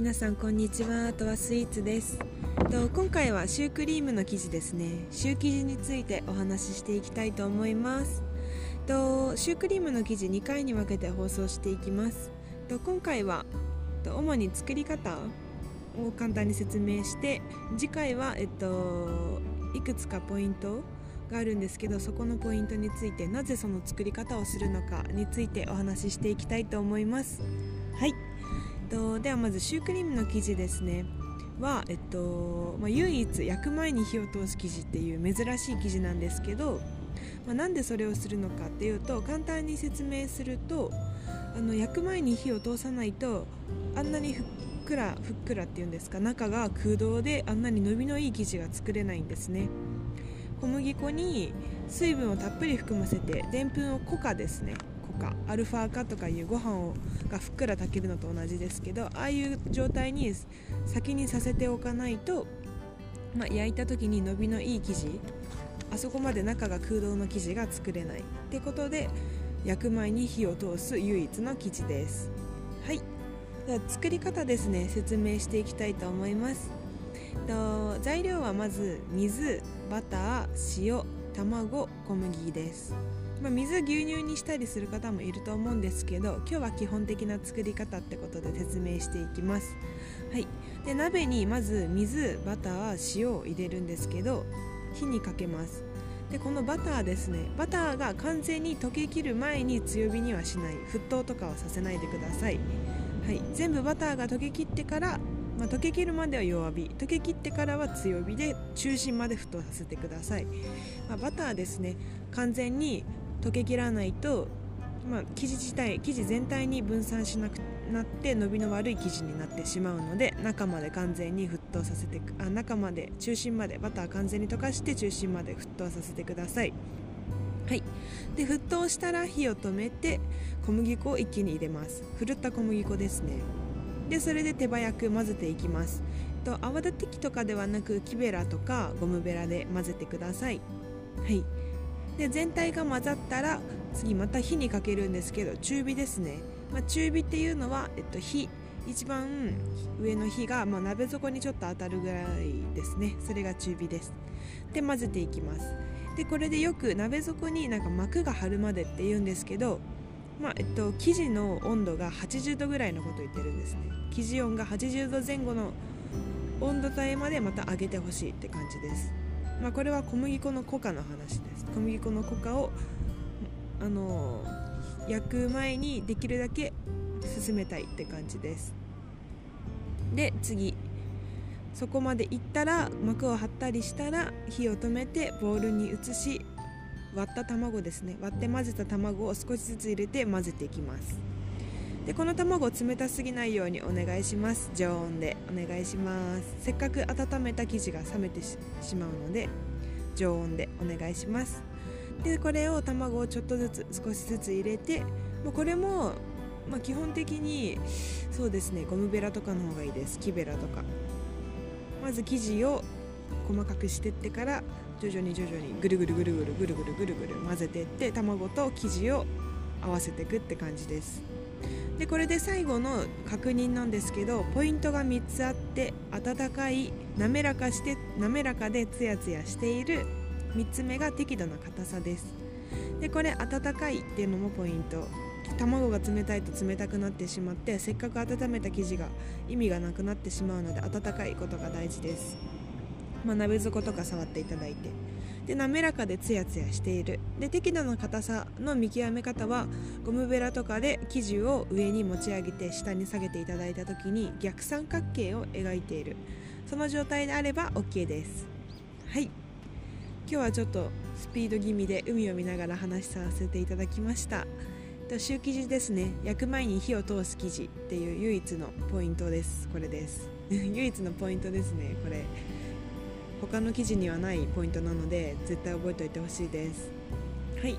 皆さんこんにちは。あとはスイーツです。と今回はシュークリームの生地ですね。シュー生地についてお話ししていきたいと思います。とシュークリームの生地2回に分けて放送していきます。と今回はと主に作り方を簡単に説明して次回はえっといくつかポイントがあるんですけどそこのポイントについてなぜその作り方をするのかについてお話ししていきたいと思います。はい。とではまずシュークリームの生地ですね。は、えっとまあ、唯一焼く前に火を通す生地っていう珍しい生地なんですけど、まあ、なんでそれをするのかっていうと簡単に説明するとあの焼く前に火を通さないとあんなにふっくらふっくらっていうんですか中が空洞であんなに伸びのいい生地が作れないんですね。小麦粉に水分をたっぷり含ませてでんぷんを固化ですね。かアルファ化とかいうご飯をがふっくら炊けるのと同じですけどああいう状態に先にさせておかないと、まあ、焼いた時に伸びのいい生地あそこまで中が空洞の生地が作れない。ってことで焼く前に火を通す唯一の生地です。はい。では作り方ですね。説明していきたいと思います。と材料はまず水バター塩卵小麦です。まあ、水牛乳にしたりする方もいると思うんですけど今日は基本的な作り方ってことで説明していきます、はい、で鍋にまず水バター塩を入れるんですけど火にかけます。でこのバターですね。バターが完全に溶けきる前に強火にはしない。沸騰とかはさせないでください、はい、全部バターが溶けきってからまあ、溶けきるまでは弱火。溶けきってからは強火で中心まで沸騰させてください、まあ、バターですね。完全に溶けきらないと、まあ、生地自体生地全体に分散しなくなって伸びの悪い生地になってしまうので中まで完全に沸騰させてあ中まで中心までバター完全に溶かして中心まで沸騰させてください。はい。で沸騰したら火を止めて小麦粉を一気に入れます。ふるった小麦粉ですね。でそれで手早く混ぜていきます。と泡立て器とかではなく木べらとかゴムベラで混ぜてください。はい。で全体が混ざったら次また火にかけるんですけど中火ですね、まあ、中火っていうのは、えっと、火。一番上の火が、まあ、鍋底にちょっと当たるぐらいですね。それが中火です。で混ぜていきます。でこれでよく鍋底になんか膜が張るまでって言うんですけどまあえっと、生地の温度が80度ぐらいのことを言ってるんですね。生地温が80度前後の温度帯までまた上げてほしいって感じです。まあ、これは小麦粉の固化の話です。小麦粉の固化をあの焼く前にできるだけ進めたいって感じです。で次。そこまでいったら膜を張ったりしたら火を止めてボウルに移し割った卵ですね。割って混ぜた卵を少しずつ入れて混ぜていきます。でこの卵冷たすぎないようにお願いします。常温でお願いします。せっかく温めた生地が冷めてしまうので常温でお願いします。でこれを卵をちょっとずつ少しずつ入れてもうこれも、まあ、基本的にそうですねゴムベラとかの方がいいです。木べらとか。まず生地を細かくしてってから徐々に徐々にぐるぐるぐるぐるぐるぐるぐるぐる混ぜてって卵と生地を合わせていくって感じです。でこれで最後の確認なんですけどポイントが3つあって温かい滑らかして滑らかでツヤツヤしている3つ目が適度な硬さです。でこれ温かいっていうのもポイント。卵が冷たいと冷たくなってしまってせっかく温めた生地が意味がなくなってしまうので温かいことが大事です、まあ、鍋底とか触っていただいて。で滑らかでツヤツヤしている。で適度な硬さの見極め方はゴムベラとかで生地を上に持ち上げて下に下げていただいた時に逆三角形を描いている。その状態であれば OK です。はい。今日はちょっとスピード気味で海を見ながら話させていただきました。シュー生地ですね。焼く前に火を通す生地っていう唯一のポイントです。これです。唯一のポイントですねこれ。他の記事にはないポイントなので絶対覚えておいてほしいです。はい。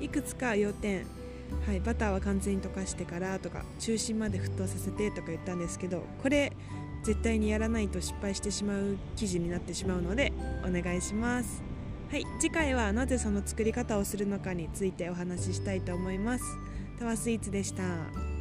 いくつか要点。はい、バターは完全に溶かしてからとか中心まで沸騰させてとか言ったんですけどこれ絶対にやらないと失敗してしまう記事になってしまうのでお願いします。はい。次回はなぜその作り方をするのかについてお話ししたいと思います。タワスイーツでした。